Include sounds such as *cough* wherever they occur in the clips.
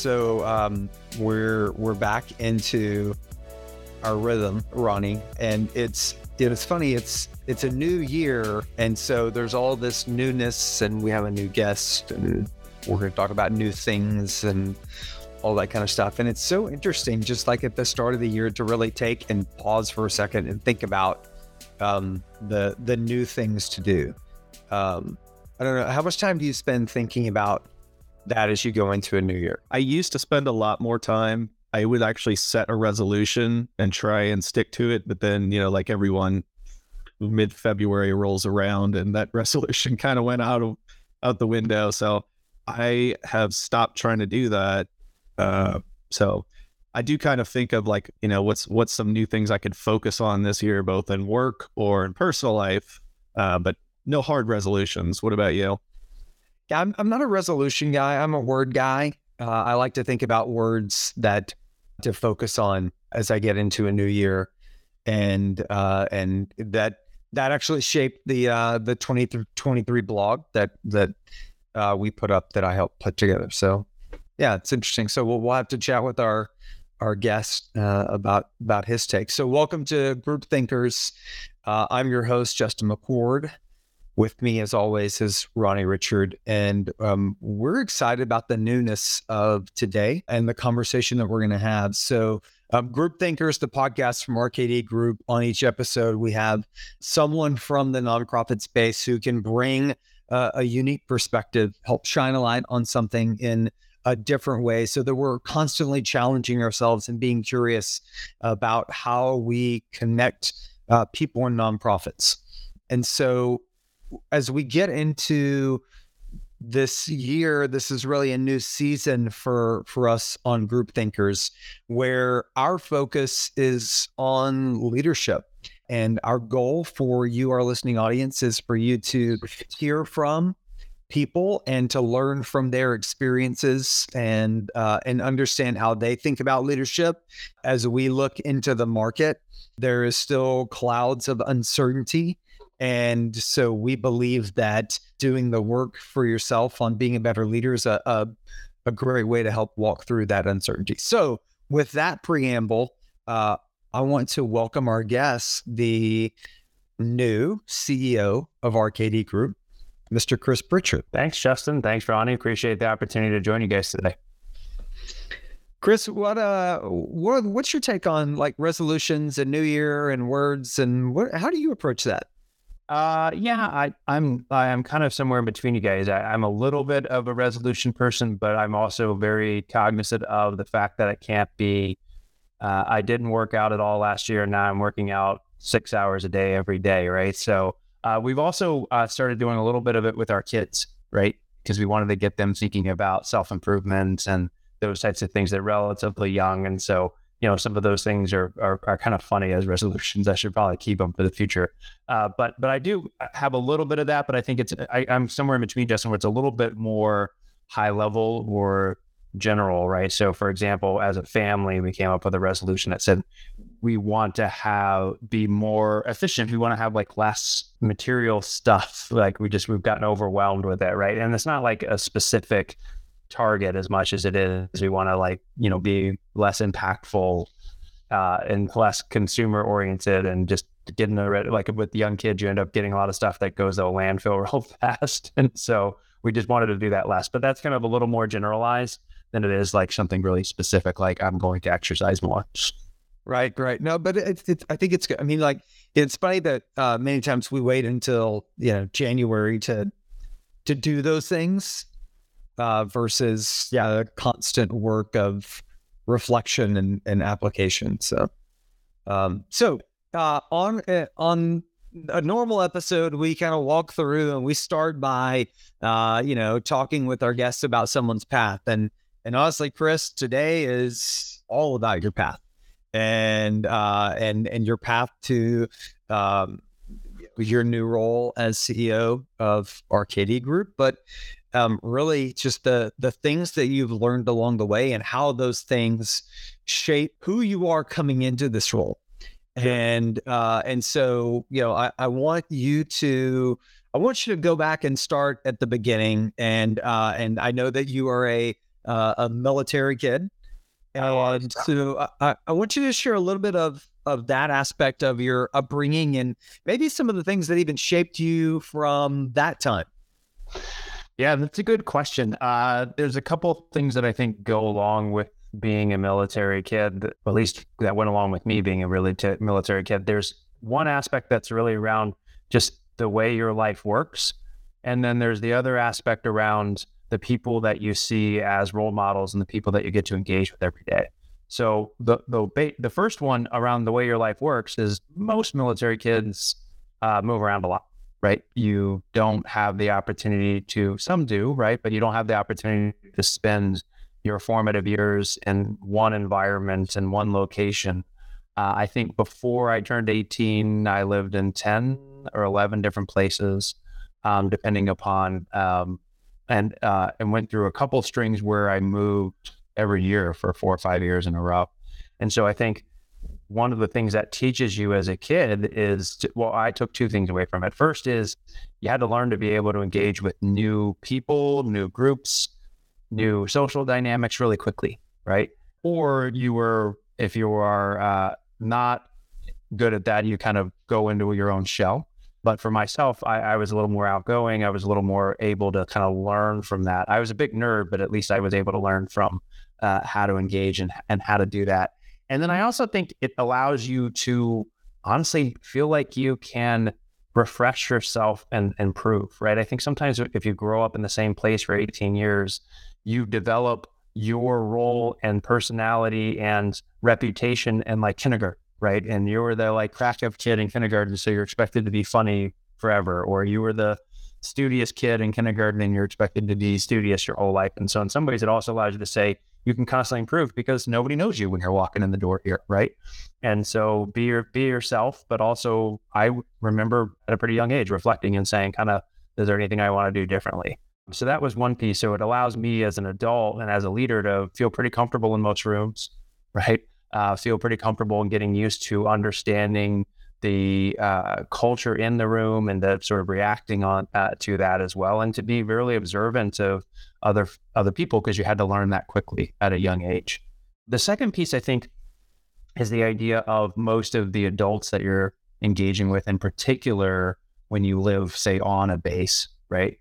So um, we're we're back into our rhythm, Ronnie, and it's it's funny. It's it's a new year, and so there's all this newness, and we have a new guest, and we're going to talk about new things and all that kind of stuff. And it's so interesting, just like at the start of the year, to really take and pause for a second and think about um, the the new things to do. Um, I don't know how much time do you spend thinking about that as you go into a new year? I used to spend a lot more time. I would actually set a resolution and try and stick to it, but then you know, like everyone, mid February rolls around and that *laughs* resolution kind of went out of out the window. So I have stopped trying to do that. Uh, so I do kind of think of like, you know, what's what's some new things I could focus on this year, both in work or in personal life. Uh, but no hard resolutions. What about you? Yeah, I'm, I'm not a resolution guy. I'm a word guy. Uh, I like to think about words that to focus on as I get into a new year, and uh, and that that actually shaped the uh, the 2023 blog that that uh, we put up that I helped put together. So yeah, it's interesting. So we'll, we'll have to chat with our our guest uh, about about his take. So welcome to Group Thinkers. Uh, I'm your host Justin McCord. With me, as always, is Ronnie Richard, and um, we're excited about the newness of today and the conversation that we're going to have. So. Um, Group Thinkers, the podcast from RKD Group. On each episode, we have someone from the nonprofit space who can bring uh, a unique perspective, help shine a light on something in a different way so that we're constantly challenging ourselves and being curious about how we connect uh, people and nonprofits. And so as we get into this year, this is really a new season for for us on Group Thinkers, where our focus is on leadership and our goal for you, our listening audience, is for you to hear from people and to learn from their experiences and uh, and understand how they think about leadership. As we look into the market, there is still clouds of uncertainty. And so we believe that doing the work for yourself on being a better leader is a, a, a great way to help walk through that uncertainty. So, with that preamble, uh, I want to welcome our guest, the new CEO of RKD Group, Mr. Chris Pritcher. Thanks, Justin. Thanks, Ronnie. Appreciate the opportunity to join you guys today. Chris, what uh, what what's your take on like resolutions and New Year and words and what? How do you approach that? Uh, yeah, I, I'm I'm kind of somewhere in between you guys. I, I'm a little bit of a resolution person, but I'm also very cognizant of the fact that it can't be uh, I didn't work out at all last year. and Now I'm working out six hours a day every day, right? So uh, we've also uh, started doing a little bit of it with our kids, right? Because we wanted to get them thinking about self improvement and those types of things. They're relatively young, and so you know some of those things are are, are kind of funny as resolutions. I should probably keep them for the future. Uh, but but I do have a little bit of that. But I think it's I, I'm somewhere in between, Justin, where it's a little bit more high level or general, right? So, for example, as a family, we came up with a resolution that said we want to have be more efficient. We want to have like less material stuff. Like we just we've gotten overwhelmed with it, right? And it's not like a specific target as much as it is. We want to like you know be less impactful uh, and less consumer oriented and just getting a like with young kids, you end up getting a lot of stuff that goes to a landfill *laughs* real fast, and so we just wanted to do that less. But that's kind of a little more generalized than it is like something really specific, like I'm going to exercise more. Right, right. No, but it's, it's I think it's good. I mean, like it's funny that uh, many times we wait until you know January to to do those things uh, versus yeah, the constant work of reflection and, and application. So, um, so uh, on uh, on a normal episode, we kind of walk through and we start by, uh, you know, talking with our guests about someone's path. And and honestly, Chris, today is all about your path and uh, and and your path to um, your new role as CEO of RKD Group, but um, really just the the things that you've learned along the way and how those things shape who you are coming into this role. And uh, and so you know, I, I want you to I want you to go back and start at the beginning. And uh, and I know that you are a uh, a military kid. And so I, I want you to share a little bit of of that aspect of your upbringing and maybe some of the things that even shaped you from that time. Yeah, that's a good question. Uh, there's a couple things that I think go along with being a military kid, at least that went along with me being a really t- military kid. There's one aspect that's really around just the way your life works. And then there's the other aspect around the people that you see as role models and the people that you get to engage with every day. So the the the first one around the way your life works is most military kids uh, move around a lot, right? You don't have the opportunity to. Some do, right? But you don't have the opportunity to spend your formative years in one environment and one location. Uh, I think before I turned 18, I lived in 10 or 11 different places, um, depending upon, um, and uh, and went through a couple strings where I moved every year for four or five years in a row. And so I think one of the things that teaches you as a kid is to, well, I took two things away from it. First is you had to learn to be able to engage with new people, new groups, new social dynamics really quickly, right? Or you were, if you are uh, not good at that, you kind of go into your own shell. But for myself, I, I, was a little more outgoing. I was a little more able to kind of learn from that. I was a big nerd, but at least I was able to learn from uh, how to engage and, and how to do that. And then I also think it allows you to honestly feel like you can refresh yourself and improve, right? I think sometimes if you grow up in the same place for 18 years, you develop your role and personality and reputation in like kindergarten, right? And you were the like crack up kid in kindergarten, so you're expected to be funny forever, or you were the studious kid in kindergarten and you're expected to be studious your whole life. And so in some ways, it also allows you to say, you can constantly improve because nobody knows you when you're walking in the door here, right? And so be your be yourself, but also I remember at a pretty young age reflecting and saying, kind of, is there anything I want to do differently? So that was one piece. So it allows me as an adult and as a leader to feel pretty comfortable in most rooms, right? Uh, feel pretty comfortable in getting used to understanding the uh, culture in the room and the sort of reacting on uh, to that as well, and to be really observant of other other people because you had to learn that quickly at a young age. The second piece, I think, is the idea of most of the adults that you're engaging with, in particular when you live, say, on a base, right?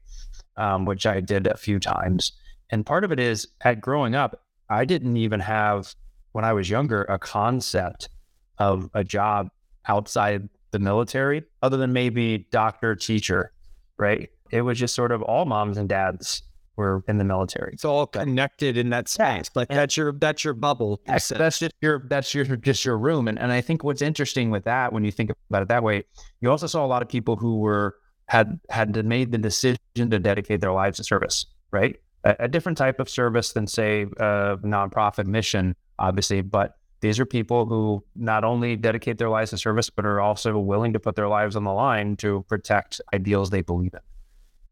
Um, which I did a few times. And part of it is at growing up, I didn't even have, when I was younger, a concept of a job outside the military, other than maybe doctor, teacher, right? It was just sort of all moms and dads were in the military. It's all connected in that space. Like that's your that's your bubble. That's, that's just your that's your just your room. And and I think what's interesting with that, when you think about it that way, you also saw a lot of people who were had had made the decision to dedicate their lives to service, right? A, a different type of service than say a nonprofit mission, obviously, but these are people who not only dedicate their lives to service, but are also willing to put their lives on the line to protect ideals they believe in.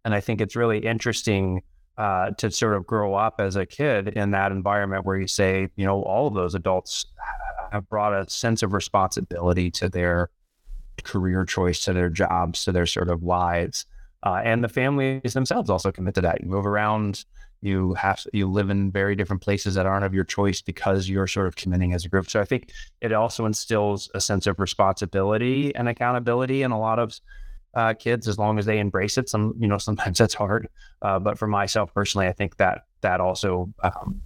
And I think it's really interesting uh, to sort of grow up as a kid in that environment where you say, you know, all of those adults have brought a sense of responsibility to their career choice, to their jobs, to their sort of lives. Uh, and the families themselves also commit to that. You move around you have you live in very different places that aren't of your choice because you're sort of committing as a group. So I think it also instills a sense of responsibility and accountability in a lot of uh, kids as long as they embrace it. Some you know *laughs* sometimes that's hard, uh, but for myself personally, I think that that also um,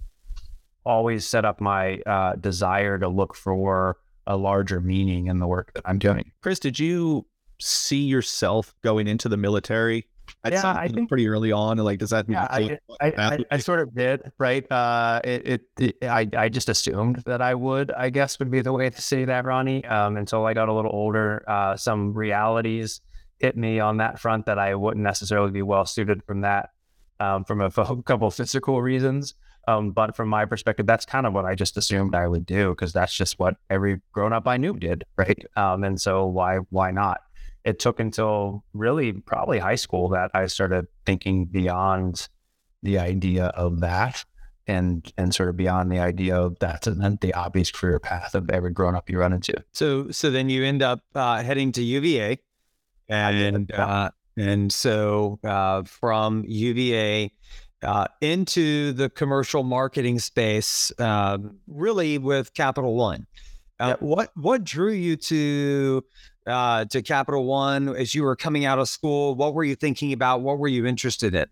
always set up my uh, desire to look for a larger meaning in the work that I'm doing. Chris, did you see yourself going into the military yeah, I think pretty early on. Like, does that? Yeah, I, I, I, I, sort of did, right? Uh, it, it, it, I, I just assumed that I would. I guess would be the way to say that, Ronnie. Um, until I got a little older, uh, some realities hit me on that front that I wouldn't necessarily be well suited from that, um, from a, *laughs* a couple of physical reasons. Um, but from my perspective, that's kind of what I just assumed I would do because that's just what every grown up I knew did, *laughs* right? Um, and so why why not? it took until really probably high school that I started thinking beyond the idea of that and and sort of beyond the idea of that's the obvious career path of every grown up you run into. So so then you end up uh, heading to UVA, and uh, and so uh, from UVA, uh, into the commercial marketing space, um, really with Capital One. Uh, yep. What what drew you to uh, to Capital One as you were coming out of school? What were you thinking about? What were you interested in?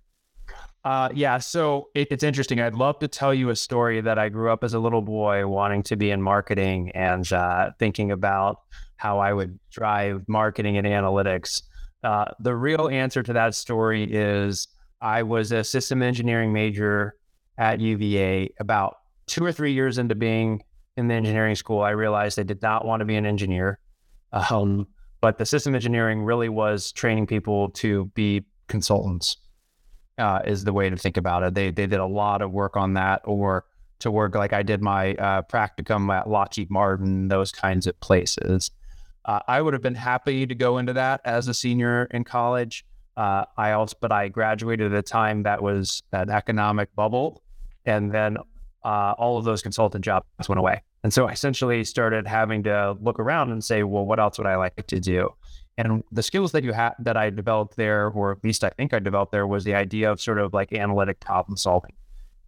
Uh, yeah, so it, it's interesting. I'd love to tell you a story that I grew up as a little boy wanting to be in marketing and uh, thinking about how I would drive marketing and analytics. Uh, the real answer to that story is I was a system engineering major at UVA. About two or three years into being in the engineering school, I realized I did not want to be an engineer. Um, but the system engineering really was training people to be consultants uh, is the way to think about it. They they did a lot of work on that, or to work like I did my uh, practicum at Lockheed Martin, those kinds of places. Uh, I would have been happy to go into that as a senior in college. Uh, I also, but I graduated at a time that was an economic bubble, and then uh, all of those consultant jobs went away. And so I essentially started having to look around and say, well, what else would I like to do? And the skills that you had that I developed there, or at least I think I developed there, was the idea of sort of like analytic problem solving.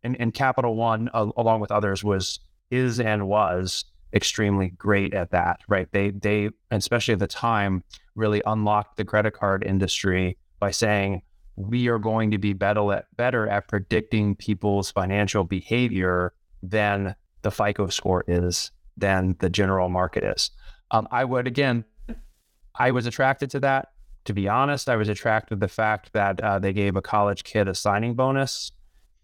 And, and Capital One, uh, along with others, was is and was extremely great at that. Right? They they especially at the time really unlocked the credit card industry by saying we are going to be better at better at predicting people's financial behavior than the FICO score is, than the general market is. Um, I would again I was attracted to that. To be honest, I was attracted to the fact that uh, they gave a college kid a signing bonus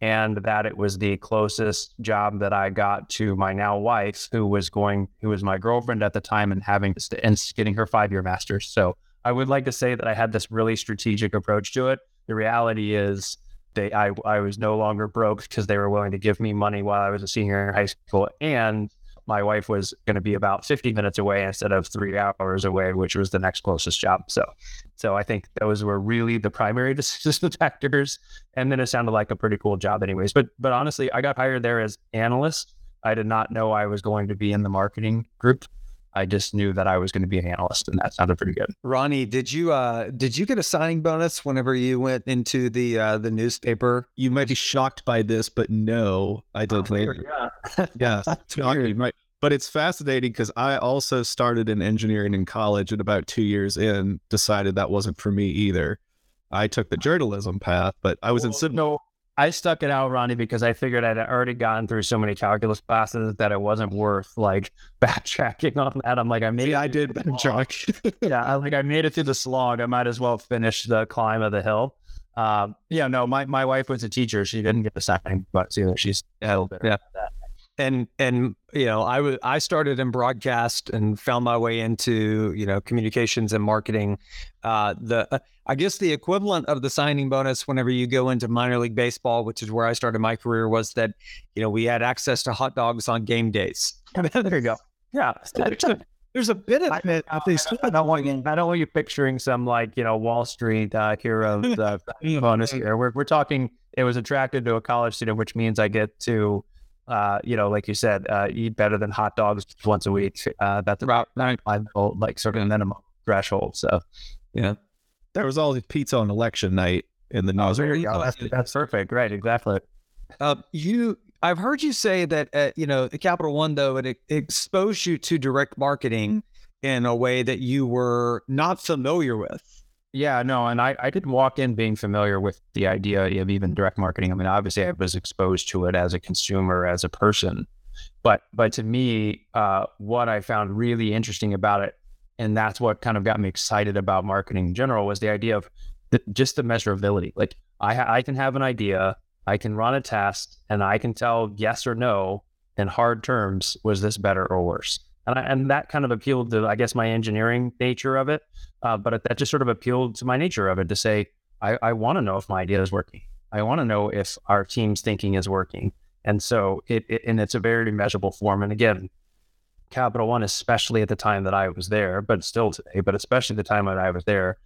and that it was the closest job that I got to my now wife, who was going, who was my girlfriend at the time and having st- and getting her five year master's. So I would like to say that I had this really strategic approach to it. The reality is, they I I was no longer broke because they were willing to give me money while I was a senior in high school, and my wife was going to be about 50 minutes away instead of three hours away, which was the next closest job. So, so I think those were really the primary *laughs* decision factors. And then it sounded like a pretty cool job, anyways. But, but honestly, I got hired there as analyst. I did not know I was going to be in the marketing group. I just knew that I was going to be an analyst, and that sounded pretty good. Ronnie, did you uh, did you get a signing bonus whenever you went into the uh, the newspaper? You might be shocked by this, but no, I didn't. Oh, *laughs* yeah, yeah, *laughs* that's weird. But it's fascinating because I also started in engineering in college, and about two years in, decided that wasn't for me either. I took the journalism path, but I was well, in no. I stuck it out, Ronnie, because I figured I'd already gotten through so many calculus classes that it wasn't worth like *laughs* backtracking on that. I'm like, I made. See, I did backtrack. *laughs* yeah, I like I made it through the slog. I might as well finish the climb of the hill. Um, yeah, no, my, my wife was a teacher. She didn't get the signing, but either she's a little bit yeah. that and and you know I was I started in broadcast and found my way into you know communications and marketing. Uh, the uh, I guess the equivalent of the signing bonus whenever you go into minor league baseball, which is where I started my career, was that you know we had access to hot dogs on game days. *laughs* there you go. Yeah, *laughs* there's a, bit of it. I, I, don't want you. I don't want you picturing some like you know Wall Street uh, heroes uh, *laughs* bonus here. We're we're talking. It was attracted to a college student, which means I get to uh, you know, like you said, uh, eat better than hot dogs once a week. Uh, that's about my like sort of minimum threshold. So, yeah, there was always pizza on election night in the oh, yeah, that's, that's perfect. Right. Exactly. Uh, you, I've heard you say that, uh, you know, the Capital One, though, it, it exposed you to direct marketing in a way that you were not familiar with. Yeah, no, and I, I didn't walk in being familiar with the idea of even direct marketing. I mean, obviously, I was exposed to it as a consumer, as a person, but but to me, uh, what I found really interesting about it, and that's what kind of got me excited about marketing in general, was the idea of the, just the measurability. Like, I I can have an idea, I can run a test, and I can tell yes or no in hard terms. Was this better or worse? And I, and that kind of appealed to I guess my engineering nature of it, uh, but that just sort of appealed to my nature of it to say I, I want to know if my idea is working. I want to know if our team's thinking is working, and so it, it and it's a very measurable form. And again, Capital One, especially at the time that I was there, but still today, but especially the time that I was there,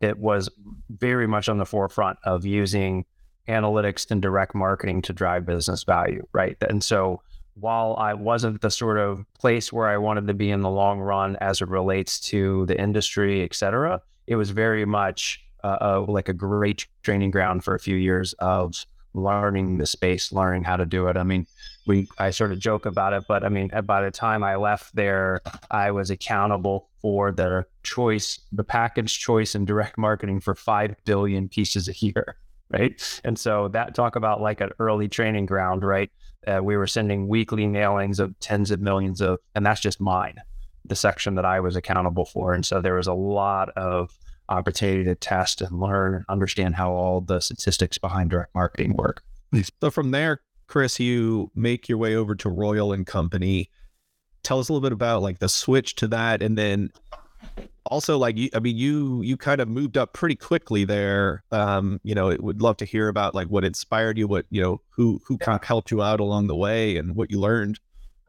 it was very much on the forefront of using analytics and direct marketing to drive business value, right? And so while I wasn't the sort of place where I wanted to be in the long run as it relates to the industry, et cetera, it was very much uh, uh, like a great training ground for a few years of learning the space, learning how to do it. I mean, we I sort of joke about it, but I mean, by the time I left there, I was accountable for the choice, the package choice and direct marketing for five billion pieces a year, *laughs* right? And so that talk about like an early training ground, right? Uh, we were sending weekly mailings of tens of millions of, and that's just mine, the section that I was accountable for. And so there was a lot of opportunity to test and learn and understand how all the statistics behind direct marketing work. So from there, Chris, you make your way over to Royal and Company. Tell us a little bit about like the switch to that, and then also like you, I mean, you you kind of moved up pretty quickly there. Um, you know, it would love to hear about like what inspired you, what you know, who who kind of helped you out along the way, and what you learned.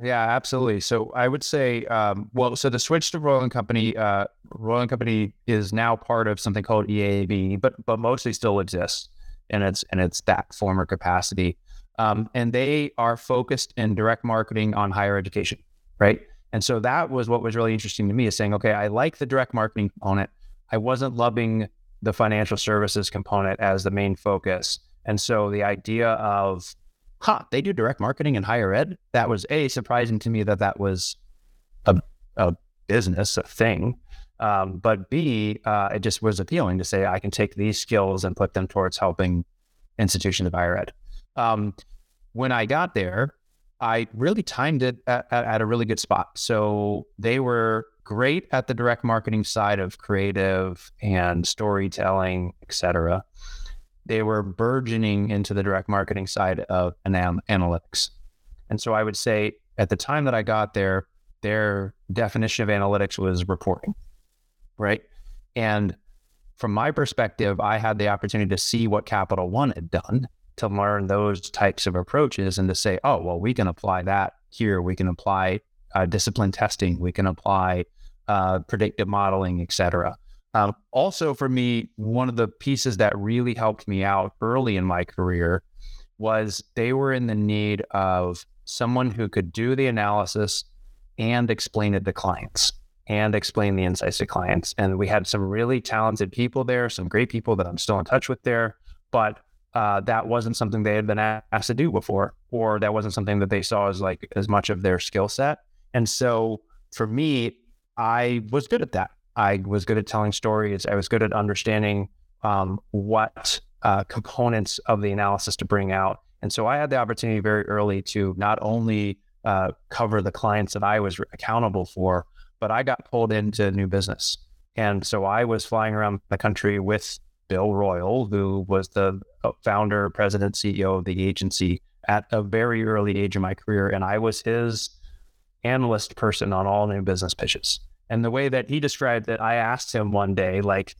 Yeah, absolutely. So I would say, um, well, so the switch to Royal and Company, uh, Royal and Company is now part of something called EAB, but but mostly still exists, and it's and it's that former capacity, um, and they are focused in direct marketing on higher education, right? And so that was what was really interesting to me is saying, okay, I like the direct marketing component. I wasn't loving the financial services component as the main focus, and so the idea of huh, they do direct marketing in higher ed. That was a surprising to me that that was a, a business, a thing. Um, but B, uh, it just was appealing to say I can take these skills and put them towards helping institutions of higher ed. Um, when I got there, I really timed it at, at, a really good spot. So they were great at the direct marketing side of creative and storytelling, et cetera they were burgeoning into the direct marketing side of analytics. And so I would say at the time that I got there, their definition of analytics was reporting, right? And from my perspective, I had the opportunity to see what Capital One had done to learn those types of approaches and to say, oh, well, we can apply that here. We can apply uh, discipline testing. We can apply uh, predictive modeling, et cetera. Um, also, for me, one of the pieces that really helped me out early in my career was they were in the need of someone who could do the analysis and explain it to clients and explain the insights to clients. And we had some really talented people there, some great people that I'm still in touch with there, but uh, that wasn't something they had been asked to do before, or that wasn't something that they saw as like as much of their skill set. And so for me, I was good at that. I was good at telling stories. I was good at understanding um, what uh, components of the analysis to bring out. And so I had the opportunity very early to not only uh, cover the clients that I was accountable for, but I got pulled into new business. And so I was flying around the country with Bill Royal, who was the uh, founder, president, CEO of the agency at a very early age in my career. And I was his analyst person on all new business pitches. And the way that he described it, I asked him one day, like,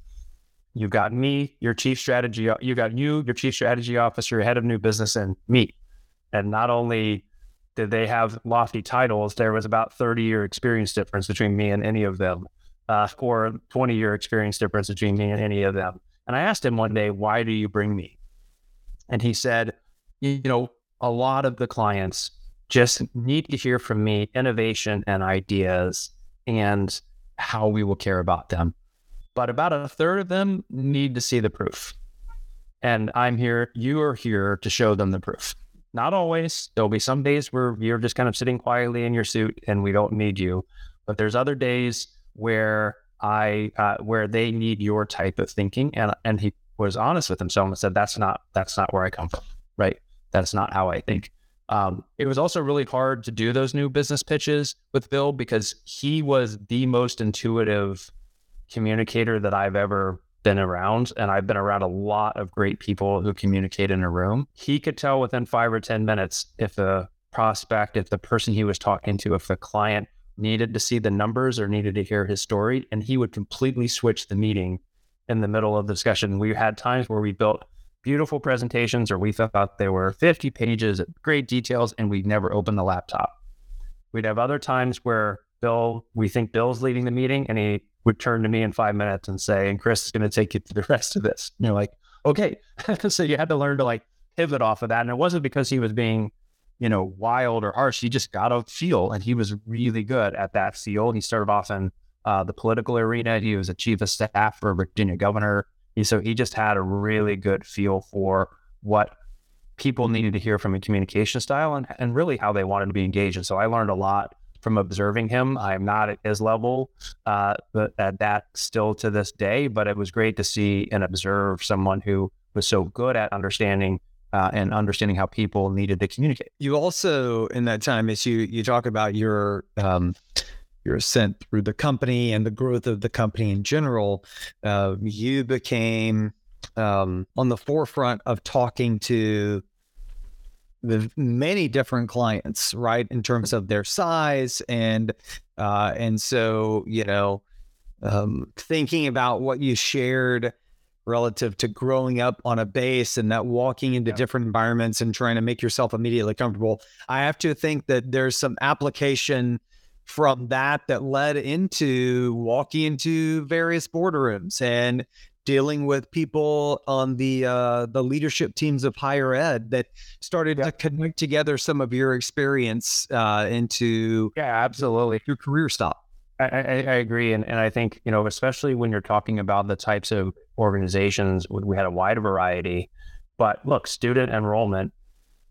you've got me, your chief strategy, you got you, your chief strategy officer, head of new business, and me. And not only did they have lofty titles, there was about 30 year experience difference between me and any of them, uh, or 20 year experience difference between me and any of them. And I asked him one day, why do you bring me? And he said, you know, a lot of the clients just need to hear from me innovation and ideas and how we will care about them. But about a third of them need to see the proof. And I'm here, you are here to show them the proof. Not always. There'll be some days where you're just kind of sitting quietly in your suit and we don't need you. But there's other days where I uh, where they need your type of thinking. And and he was honest with himself and said, That's not that's not where I come from. Right. That's not how I think. Um, it was also really hard to do those new business pitches with Bill because he was the most intuitive communicator that I've ever been around. And I've been around a lot of great people who communicate in a room. He could tell within five or 10 minutes if the prospect, if the person he was talking to, if the client needed to see the numbers or needed to hear his story. And he would completely switch the meeting in the middle of the discussion. We had times where we built beautiful presentations, or we thought they were 50 pages, of great details, and we'd never open the laptop. We'd have other times where Bill, we think Bill's leading the meeting, and he would turn to me in five minutes and say, and Chris is going to take you through the rest of this. And you're like, okay. *laughs* so you had to learn to like pivot off of that. And it wasn't because he was being, you know, wild or harsh. He just got a feel and he was really good at that feel. He started off in uh, the political arena. He was a chief of staff for Virginia governor. He, so he just had a really good feel for what people needed to hear from a communication style and, and really how they wanted to be engaged. And so I learned a lot from observing him. I'm not at his level, uh, but at that still to this day. But it was great to see and observe someone who was so good at understanding uh, and understanding how people needed to communicate. You also, in that time, as you you talk about your um, your ascent through the company and the growth of the company in general, uh, you became um, on the forefront of talking to the many different clients, right, in terms of their size and uh, and so you know, um, thinking about what you shared relative to growing up on a base and that walking into yeah. different environments and trying to make yourself immediately comfortable. I have to think that there's some application from that that led into walking into various boardrooms and dealing with people on the uh, the leadership teams of higher ed that started yeah. to connect together some of your experience uh, into yeah absolutely your career stop. I, I, agree, and and I think you know especially when you're talking about the types of organizations, we had a wide variety. But look, student enrollment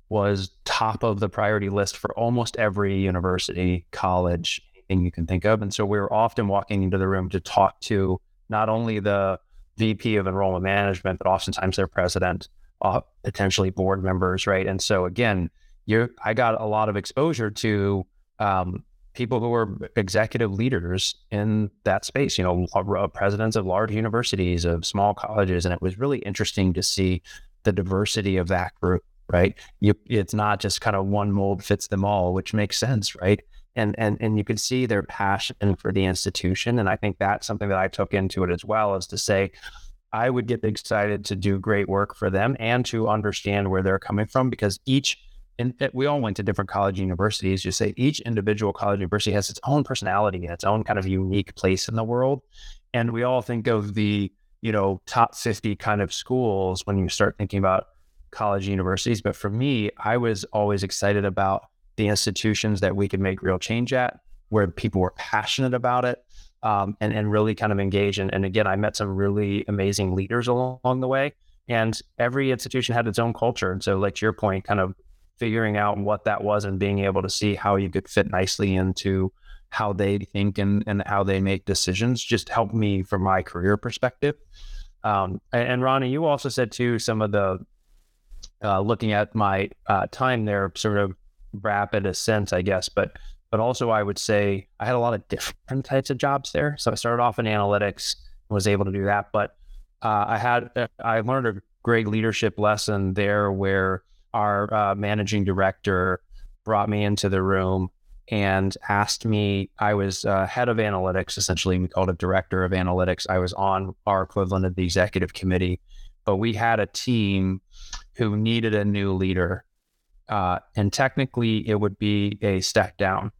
was top of the priority list for almost every university, college, anything you can think of, and so we were often walking into the room to talk to not only the VP of enrollment management, but oftentimes their president, uh, potentially board members, right? And so again, you I got a lot of exposure to um, people who were executive leaders in that space, you know, presidents of large universities, of small colleges. And it was really interesting to see the diversity of that group, right? You, it's not just kind of one mold fits them all, which makes sense, right? And, and, and you could see their passion for the institution. And I think that's something that I took into it as well, is to say, I would get excited to do great work for them and to understand where they're coming from because each and we all went to different college universities. You say each individual college university has its own personality and its own kind of unique place in the world. And we all think of the, you know, top 50 kind of schools when you start thinking about college universities. But for me, I was always excited about the institutions that we could make real change at, where people were passionate about it um, and, and really kind of engage. And, and again, I met some really amazing leaders along, along the way. And every institution had its own culture. And so, like to your point, kind of figuring out what that was and being able to see how you could fit nicely into how they think and, and how they make decisions just helped me from my career perspective. Um, and, and, Ronnie, you also said too, some of the uh, looking at my uh, time there, sort of rapid ascent, I guess, but but also I would say I had a lot of different *laughs* types of jobs there. So I started off in analytics, was able to do that, but uh, I had uh, I learned a great leadership lesson there where our uh, managing director brought me into the room and asked me. I was uh, head of analytics, essentially, we called it director of analytics. I was on our equivalent of the executive committee, but we had a team who needed a new leader. Uh, and technically, it would be a step down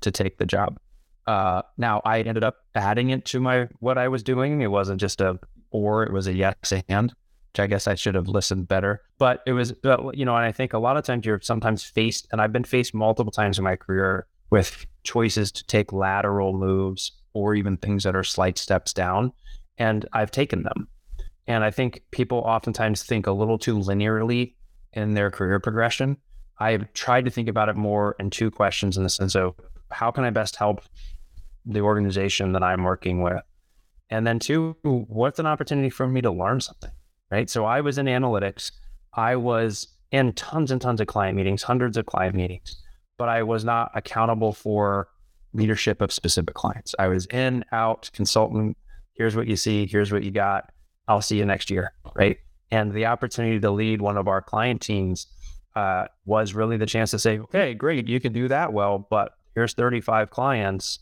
to take the job. Uh, now, I ended up adding it to my what I was doing. It wasn't just a or; it was a yes and which I guess I should have listened better. But it was, uh, you know, and I think a lot of times you're sometimes faced, and I've been faced multiple times in my career with choices to take lateral moves or even things that are slight steps down. And I've taken them. And I think people oftentimes think a little too linearly in their career progression. I've tried to think about it more in two questions in the sense of how can I best help the organization that I'm working with? And then two, what's an opportunity for me to learn something? Right? So I was in analytics. I was in tons and tons of client meetings, hundreds of client meetings, but I was not accountable for leadership of specific clients. I was in, out, consultant. Here's what you see. Here's what you got. I'll see you next year, right? And the opportunity to lead one of our client teams uh, was really the chance to say, okay, great, you can do that well, but here's 35 clients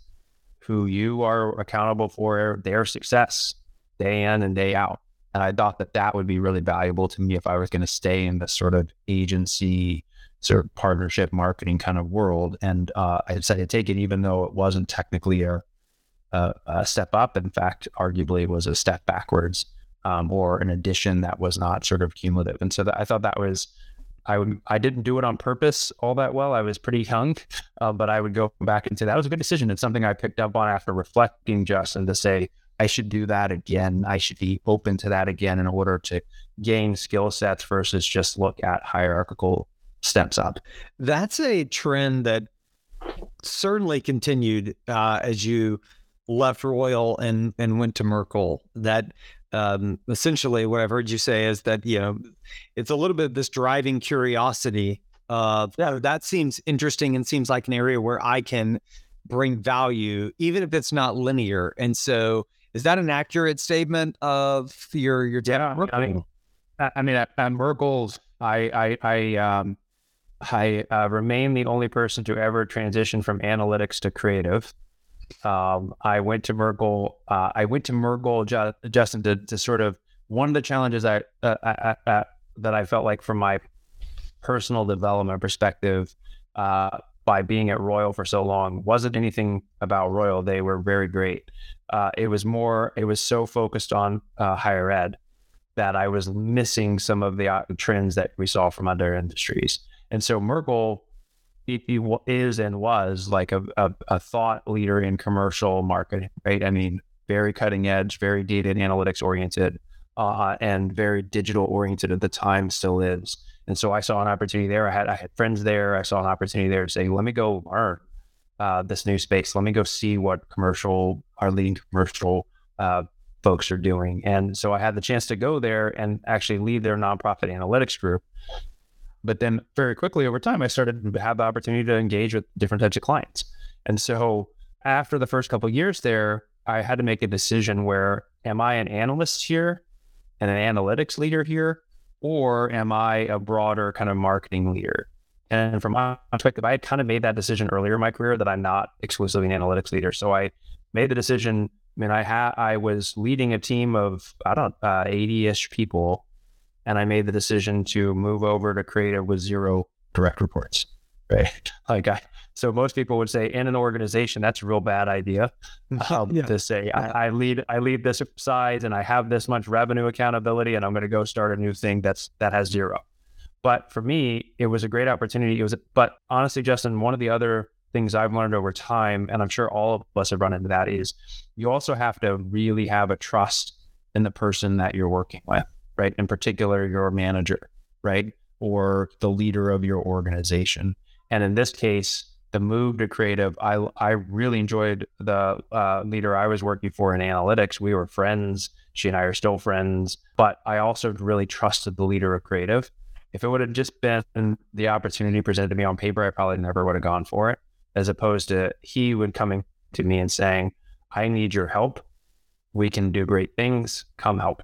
who you are accountable for their success day in and day out. And I thought that that would be really valuable to me if I was going to stay in this sort of agency, sort of partnership marketing kind of world. And uh, I decided to take it, even though it wasn't technically a, a, a step up. In fact, arguably it was a step backwards um, or an addition that was not sort of cumulative. And so that, I thought that was I would I didn't do it on purpose all that well. I was pretty young, uh, but I would go back and say that was a good decision. It's something I picked up on after reflecting just and to say I should do that again. I should be open to that again in order to gain skill sets versus just look at hierarchical steps up. That's a trend that certainly continued uh, as you left Royal and and went to Merkle. That um, essentially what I've heard you say is that you know it's a little bit this driving curiosity yeah, that seems interesting and seems like an area where I can bring value, even if it's not linear. And so, is that an accurate statement of your your yeah? I mean, I mean at, at Merkle's, I I I um I uh, remain the only person to ever transition from analytics to creative. Um, I went to Merkle. Uh, I went to Merkle, Justin, to, to sort of one of the challenges I, uh, I, I, that I felt like from my personal development perspective uh, by being at Royal for so long wasn't anything about Royal. They were very great. Uh, it was more. It was so focused on uh, higher ed that I was missing some of the uh, trends that we saw from other industries. And so Merkle is and was like a, a, a, thought leader in commercial marketing, right? I mean, very cutting edge, very data and analytics oriented, uh, and very digital oriented at the time, still is. And so I saw an opportunity there. I had I had friends there. I saw an opportunity there to say, let me go learn uh, this new space. Let me go see what commercial our leading commercial uh, folks are doing. And so I had the chance to go there and actually lead their nonprofit analytics group but then very quickly over time, I started to have the opportunity to engage with different types of clients. And so after the first couple years there, I had to make a decision where am I an analyst here and an analytics leader here, or am I a broader kind of marketing leader? And from my perspective, I had kind of made that decision earlier in my career that I'm not exclusively an analytics leader. So I made the decision. I mean, I had I was leading a team of I don't uh, 80ish people and I made the decision to move over to creative with zero direct reports. Right. *laughs* Like I, so most people would say in an organization, that's a real bad idea *laughs* um, yeah. to say I, I, lead, I lead this size and I have this much revenue accountability and I'm going to go start a new thing that's, that has zero. But for me, it was a great opportunity. It was, but honestly, Justin, one of the other things I've learned over time, and I'm sure all of us have run into that is you also have to really have a trust in the person that you're working with right? In particular, your manager, right? Or the leader of your organization. And in this case, the move to creative, I, I really enjoyed the uh, leader I was working for in analytics. We were friends. She and I are still friends. But I also really trusted the leader of creative. If it would have just been the opportunity presented to me on paper, I probably never would have gone for it, as opposed to he would coming to me and saying, I need your help. We can do great things. Come help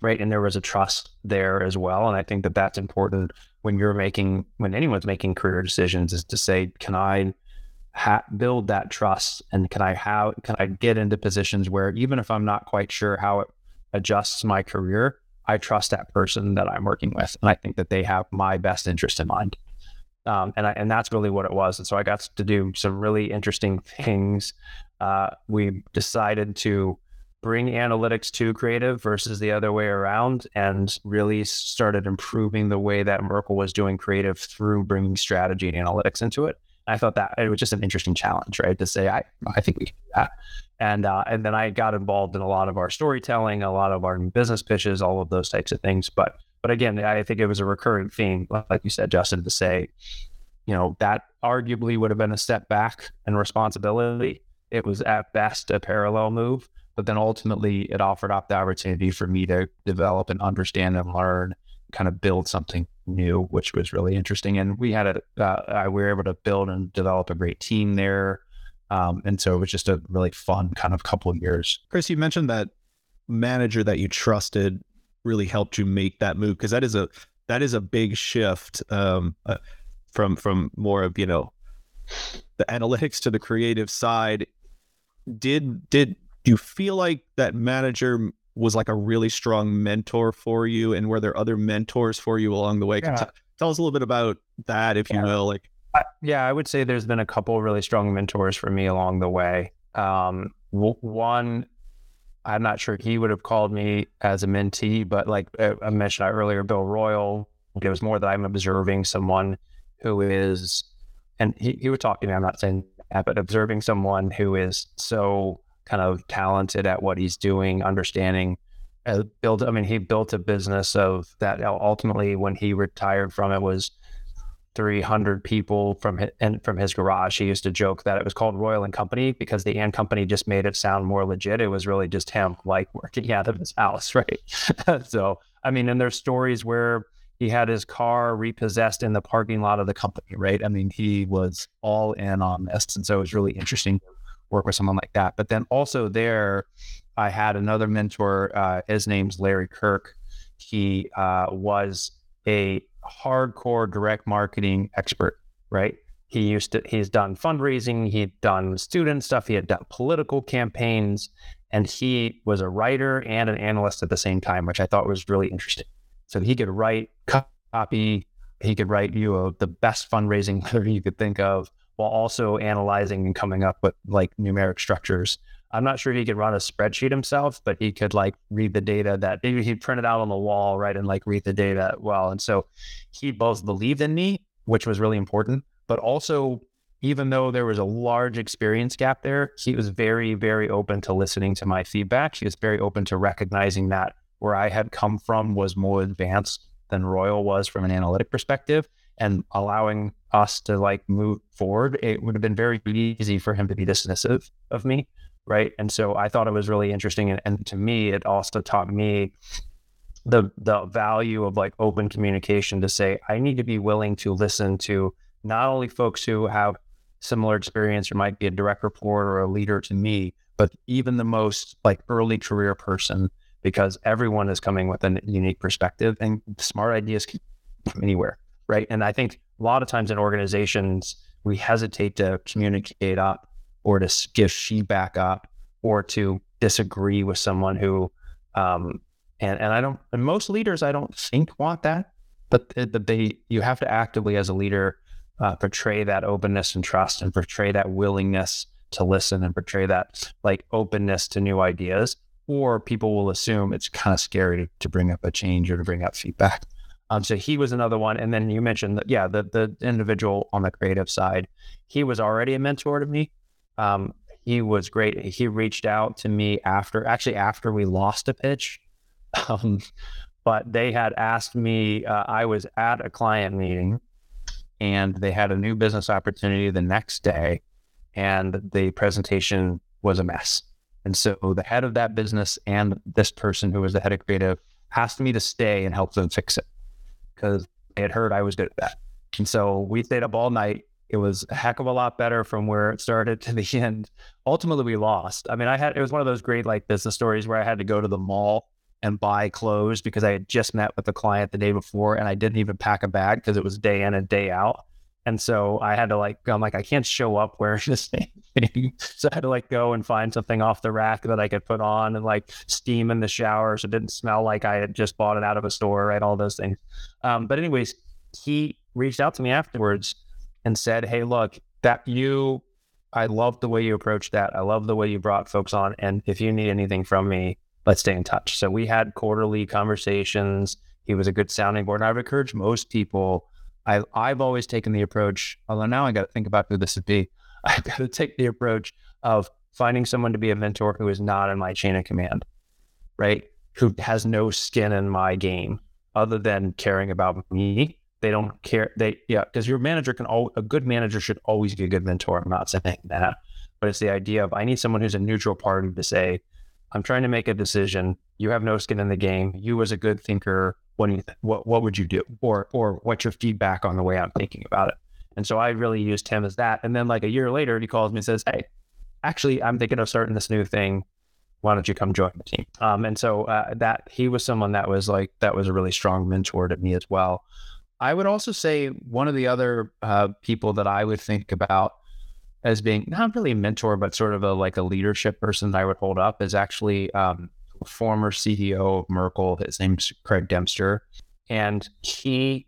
right and there was a trust there as well and i think that that's important when you're making when anyone's making career decisions is to say can i ha- build that trust? And can i have can i get into positions where even if i'm not quite sure how it adjusts my career i trust that person that i'm working with and i think that they have my best interest in mind. Um, and I, and that's really what it was. And so i got to do some really interesting things. Uh, we decided to bring analytics to creative versus the other way around and really started improving the way that Merkle was doing creative through bringing strategy and analytics into it. I thought that it was just an interesting challenge, right? To say, I, I think we can do that. And, uh, and then I got involved in a lot of our storytelling, a lot of our business pitches, all of those types of things. But, but again, I think it was a recurring theme, like you said, Justin, to say, you know, that arguably would have been a step back in responsibility. It was at best a parallel move but then ultimately, it offered up the opportunity for me to develop and understand and learn, kind of build something new, which was really interesting. And we had a, uh, we were able to build and develop a great team there. Um, and so it was just a really fun kind of couple of years. Chris, you mentioned that manager that you trusted really helped you make that move because that is a that is a big shift um, uh, from from more of you know the analytics to the creative side. Did did do you feel like that manager was like a really strong mentor for you and were there other mentors for you along the way yeah. t- tell us a little bit about that if yeah. you will like I, yeah i would say there's been a couple really strong mentors for me along the way um, w- one i'm not sure he would have called me as a mentee but like uh, i mentioned earlier bill royal it was more that i'm observing someone who is and he, he would talk to me i'm not saying that but observing someone who is so kind of talented at what he's doing, understanding. Uh, build. I mean, he built a business of that. Ultimately, when he retired from it, was 300 people from his, and from his garage. He used to joke that it was called Royal and Company because the and Company just made it sound more legit. It was really just him like *laughs* working out of his house, *laughs* right? *laughs* so, I mean, and there's stories where he had his car repossessed in the parking lot of the company, right? I mean, he was all in on this. And so it was really interesting work with someone like that. But then also there, I had another mentor. Uh, his name's Larry Kirk. He uh, was a hardcore direct marketing expert, right? He used to, he's done fundraising, he'd done student stuff, he had done political campaigns, and he was a writer and an analyst at the same time, which I thought was really interesting. So he could write copy, he could write you the best fundraising *laughs* letter you could think of while also analyzing and coming up with like numeric structures I'm not sure he could run a spreadsheet himself, but he could like read the data that maybe he'd print it out on the wall, right? And like read the data well. And so he both believed in me, which was really important, but also even though there was a large experience gap there, he was very, very open to listening to my feedback. He was very open to recognizing that where I had come from was more advanced than Royal was from an analytic perspective and allowing us to like move forward. It would have been very easy for him to be dismissive of me right? And so I thought it was really interesting, and, and to me, it also taught me the the value of like open communication to say I need to be willing to listen to not only folks who have similar experience or might be a direct report or a leader to me, but even the most like early career person because everyone is coming with a unique perspective and smart ideas can come anywhere, right? And I think a lot of times in organizations we hesitate to communicate up or to give feedback up or to disagree with someone who um, and and I don't and most leaders I don't think want that but they you have to actively as a leader uh, portray that openness and trust and portray that willingness to listen and portray that like openness to new ideas or people will assume it's kind of scary to bring up a change or to bring up feedback um, so he was another one and then you mentioned that yeah the the individual on the creative side he was already a mentor to me um, he was great. He reached out to me after, actually, after we lost a pitch. *laughs* Um, but they had asked me, uh, I was at a client meeting and they had a new business opportunity the next day, and the presentation was a mess. And so the head of that business and this person who was the head of creative asked me to stay and help them fix it because they had heard I was good at that. And so we stayed up all night it was a heck of a lot better from where it started to the *laughs* end. Ultimately, we lost. I mean, I had it was one of those great like business stories where I had to go to the mall and buy clothes because I had just met with the client the day before and I didn't even pack a bag because it was day in and day out. And so I had to like, I'm like, I can't show up wearing *laughs* the same thing. so I had to like go and find something off the rack that I could put on and like steam in the shower so it didn't smell like I had just bought it out of a store, right? All those things. Um, but anyways, he reached out to me afterwards and said, Hey, look, that you, I love the way you approached that. I love the way you brought folks on. And if you need anything from me, let's stay in touch. So we had quarterly conversations. He was a good sounding board. And I would encourage most people. I, I've always taken the approach, although now I got to think about who this would be. *laughs* I've got to take the approach of finding someone to be a mentor who is not in my chain of command, right? Who has no skin in my game other than caring about me they don't care. They yeah, because your manager can all a good manager should always be a good mentor. I'm not saying that, but it's the idea of I need someone who's a neutral party to say, I'm trying to make a decision. You have no skin in the game. You as a good thinker, what do you what what would you do? Or or what's your feedback on the way I'm thinking about it? And so I really used him as that. And then like a year later, he calls me and says, Hey, actually, I'm thinking of starting this new thing. Why don't you come join the team? Um, and so uh, that he was someone that was like that was a really strong mentor to me as well. I would also say one of the other uh, people that I would think about as being not really a mentor, but sort of a like a leadership person that I would hold up is actually um, former CEO of Merkle. His name's Craig Dempster, and he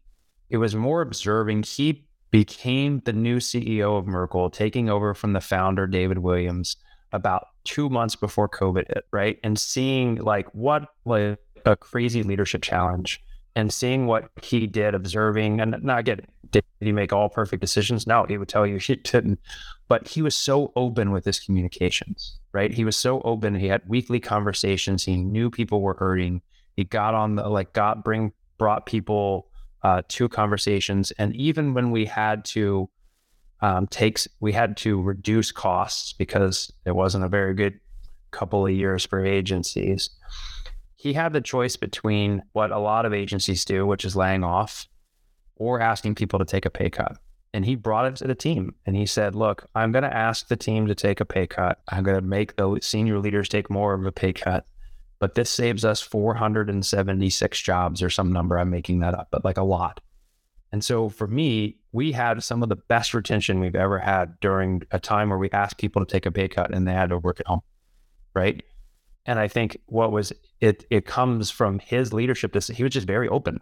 it was more observing. He became the new CEO of Merkle, taking over from the founder David Williams about two months before COVID hit, right? And seeing like what like a crazy leadership challenge and seeing what he did, observing, and not get Did he make all perfect decisions? No, he would tell you he *laughs* didn't. But he was so open with his communications, right? He was so open. He had weekly conversations. He knew people were hurting. He got on the like got bring brought people uh, to conversations, and even when we had to um, takes we had to reduce costs because it wasn't a very good couple of years for agencies. He had the choice between what a lot of agencies do, which is laying off, or asking people to take a pay cut. And he brought it to the team and he said, Look, I'm going to ask the team to take a pay cut. I'm going to make the senior leaders take more of a pay cut. But this saves us 476 jobs or some number. I'm making that up, but like a lot. And so for me, we had some of the best retention we've ever had during a time where we asked people to take a pay cut and they had to work at home. Right. And I think what was it, it comes from his leadership. This, he was just very open.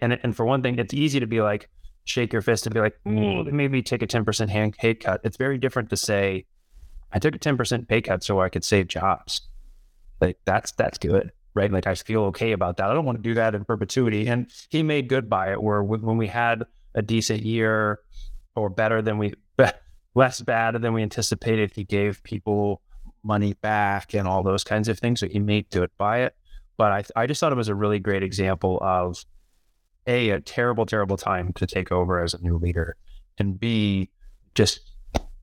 And, and for one thing, it's easy to be like, shake your fist and be like, mm, maybe take a 10% hand pay cut. It's very different to say, I took a 10% pay cut so I could save jobs. Like that's, that's good right? Like I feel okay about that. I don't want to do that in perpetuity. And he made good by it. Where when we had a decent year or better than we, *laughs* less bad than we anticipated, he gave people money back and all those kinds of things. So he do it by it. But I, I just thought it was a really great example of a a terrible, terrible time to take over as a new leader, and b just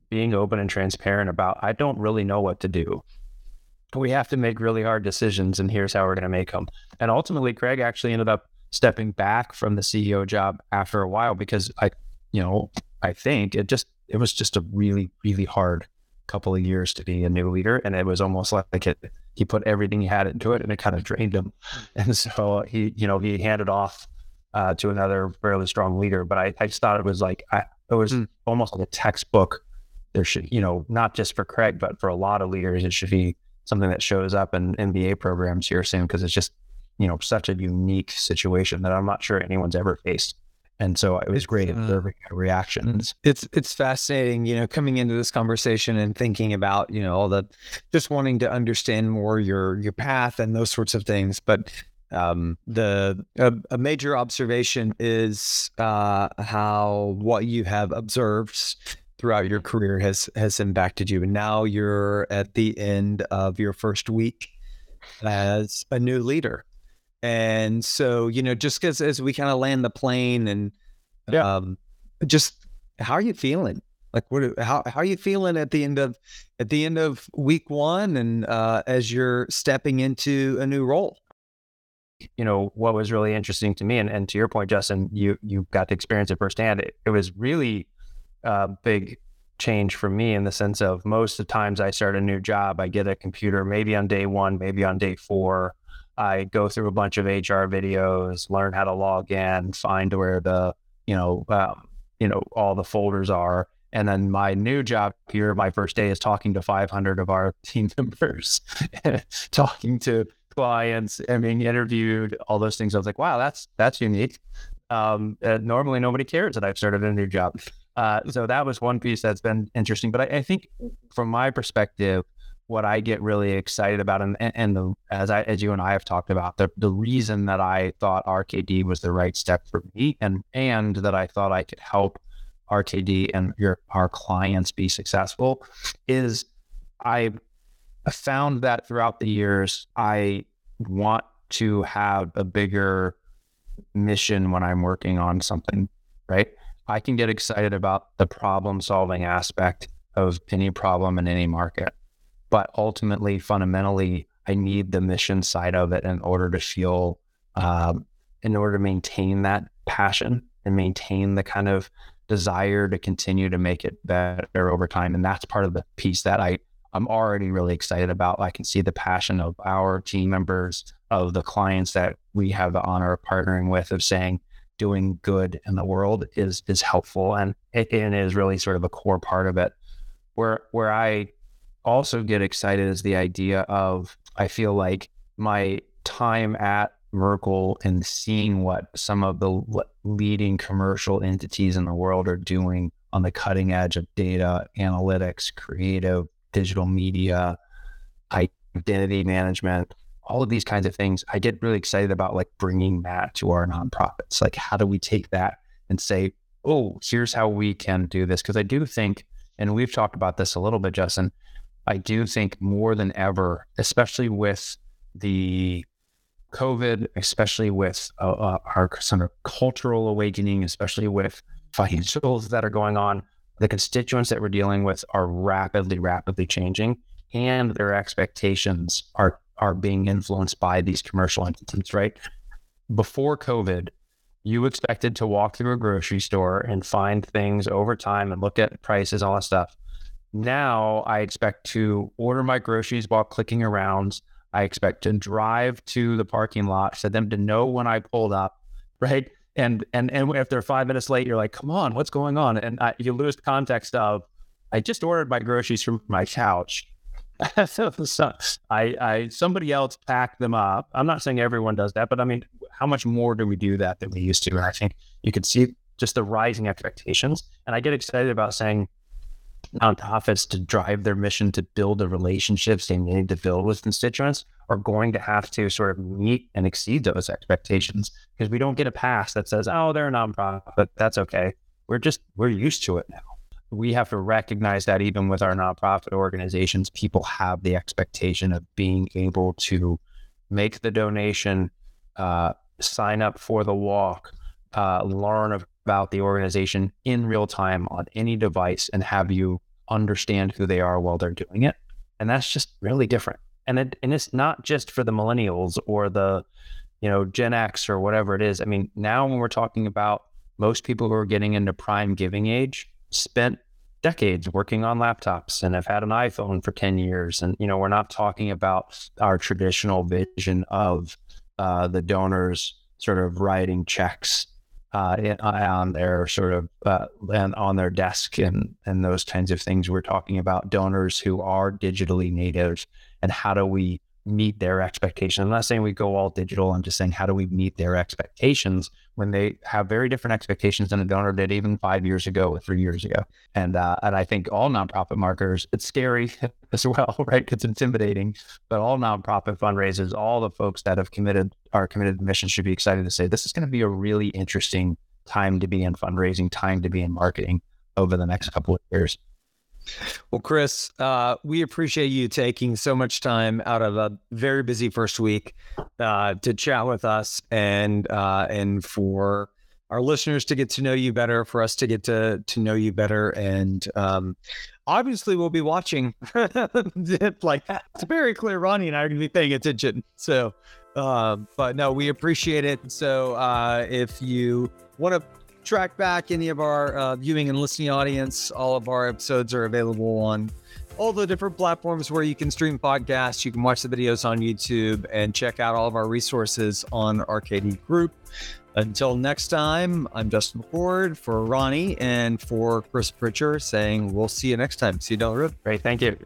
being open and transparent about I don't really know what to do we have to make really hard decisions and here's how we're going to make them. And ultimately, Craig actually ended up stepping back from the CEO job after a while because I, you know, I think it just, it was just a really, really hard couple of years to be a new leader. And it was almost like it, he put everything he had into it and it kind of drained him. *laughs* And so he, you know, he handed off uh, to another fairly strong leader. But I, I just thought it was like, I, it was mm. almost like a textbook. There should, you know, not just for Craig, but for a lot of leaders, it should be something that shows up in MBA programs here soon because it's just you know such a unique situation that I'm not sure anyone's ever faced. And so it was great uh, observing reactions. It's it's fascinating, you know, coming into this conversation and thinking about, you know, all the just wanting to understand more your your path and those sorts of things. But um, the a, a, major observation is uh, how what you have observed throughout your career has has impacted you and now you're at the end of your first week as a new leader and so you know just because as we kind of land the plane and yeah. um just how are you feeling like what how, how are you feeling at the end of at the end of week one and uh as you're stepping into a new role you know what was really interesting to me and, and to your point justin you you got to experience it firsthand it, it was really a big change for me in the sense of most of the times I start a new job, I get a computer maybe on day one, maybe on day four. I go through a bunch of HR videos, learn how to log in, find where the you know um, you know all the folders are, and then my new job here, my first day is talking to 500 of our *laughs* team members, *laughs* talking to clients and being interviewed, all those things. I was like, wow, that's that's unique. Um, normally, nobody cares that I've started a new job. Uh, so that was one piece that's been interesting. But I, I, think from my perspective, what I get really excited about, and, and the, as I as you and I have talked about, the the reason that I thought RKD was the right step for me, and and that I thought I could help RKD and your our clients be successful, is I found that throughout the years, I want to have a bigger mission when I'm working on something, right? I can get excited about the problem solving aspect of any problem in any market. But ultimately, fundamentally, I need the mission side of it in order to feel, um, in order to maintain that passion and maintain the kind of desire to continue to make it better over time. And that's part of the piece that I, I'm already really excited about. I can see the passion of our team members, of the clients that we have the honor of partnering with, of saying, doing good in the world is is helpful and it, and is really sort of a core part of it. Where where I also get excited is the idea of I feel like my time at Merkle and seeing what some of the leading commercial entities in the world are doing on the cutting edge of data analytics, creative, digital media, identity management, all of these kinds of things, I get really excited about like bringing that to our nonprofits. Like, how do we take that and say, oh, here's how we can do this. Because I do think, and we've talked about this a little bit, Justin, I do think more than ever, especially with the COVID, especially with uh, uh, our sort of cultural awakening, especially with financials that are going on, the constituents that we're dealing with are rapidly, rapidly changing, and their expectations are are being influenced by these commercial entities. Right before COVID, you expected to walk through a grocery store and find things over time and look at prices, all that stuff. Now I expect to order my groceries while clicking around. I expect to drive to the parking lot for them to know when I pulled up, *laughs* right? And and and if they're five minutes late, you're like, "Come on, what's going on?" And I, you lose the context of, I just ordered my groceries from my couch. *laughs* so, I, I somebody else packed them up. I'm not saying everyone does that, but I mean, how much more do we do that than we used to? And I think you could see just the rising expectations. And I get excited about saying nonprofits to drive their mission to build the relationships they need to build with constituents are going to have to sort of meet and exceed those expectations because we don't get a pass that says, oh, they're a nonprofit. That's okay. We're just, we're used to it now. We have to recognize that even with our nonprofit organizations, people have the expectation of being able to make the donation, uh, sign up for the walk, uh, learn about the organization in real time on any device and have you understand who they are while they're doing it. And that's just really different. And it, and it's not just for the millennials or the, you know, Gen X or whatever it is. I mean, now when we're talking about most people who are getting into prime giving age spent decades working on laptops and have had an iPhone for 10 years. And, you know, we're not talking about our traditional vision of uh, the donors sort of writing checks uh, on their sort of uh, and on their desk and and those kinds of things. We're talking about donors who are digitally native and how do we meet their expectations. I'm not saying we go all digital. I'm just saying how do we meet their expectations when they have very different expectations than a donor did even five years ago or three years ago. And uh, and I think all nonprofit marketers, it's scary *laughs* as well, right? It's intimidating, but all nonprofit fundraisers, all the folks that have committed are committed to mission should be excited to say this is going to be a really interesting time to be in fundraising, time to be in marketing over the next couple of years. Well, Chris, uh, we appreciate you taking so much time out of a very busy first week uh, to chat with us and uh, and for our listeners to get to know you better, for us to get to to know you better, and um, obviously we'll be watching. *laughs* like it's very clear, Ronnie and I are going to be paying attention. So, uh, but no, we appreciate it. So, uh, if you want to track back any of our uh, viewing and listening audience, all of our episodes are available on all the different platforms where you can stream podcasts. You can watch the videos on YouTube and check out all of our resources on RKD Group. Until next time, I'm Justin McCord for Ronnie and for Chris Pritcher saying we'll see you next time. See you down the road. Great. Thank you.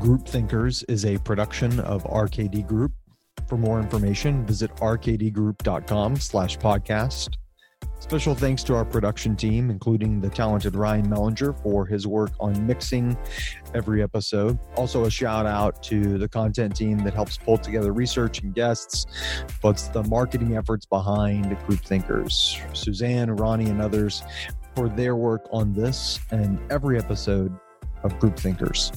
Group Thinkers is a production of RKD Group. For more information, visit rkdgroup.com slash podcast. Special thanks to our production team, including the talented Ryan Mellinger for his work on mixing every episode. Also, a shout out to the content team that helps pull together research and guests, puts the marketing efforts behind Group Thinkers. Suzanne, Ronnie, and others for their work on this and every episode of Group Thinkers.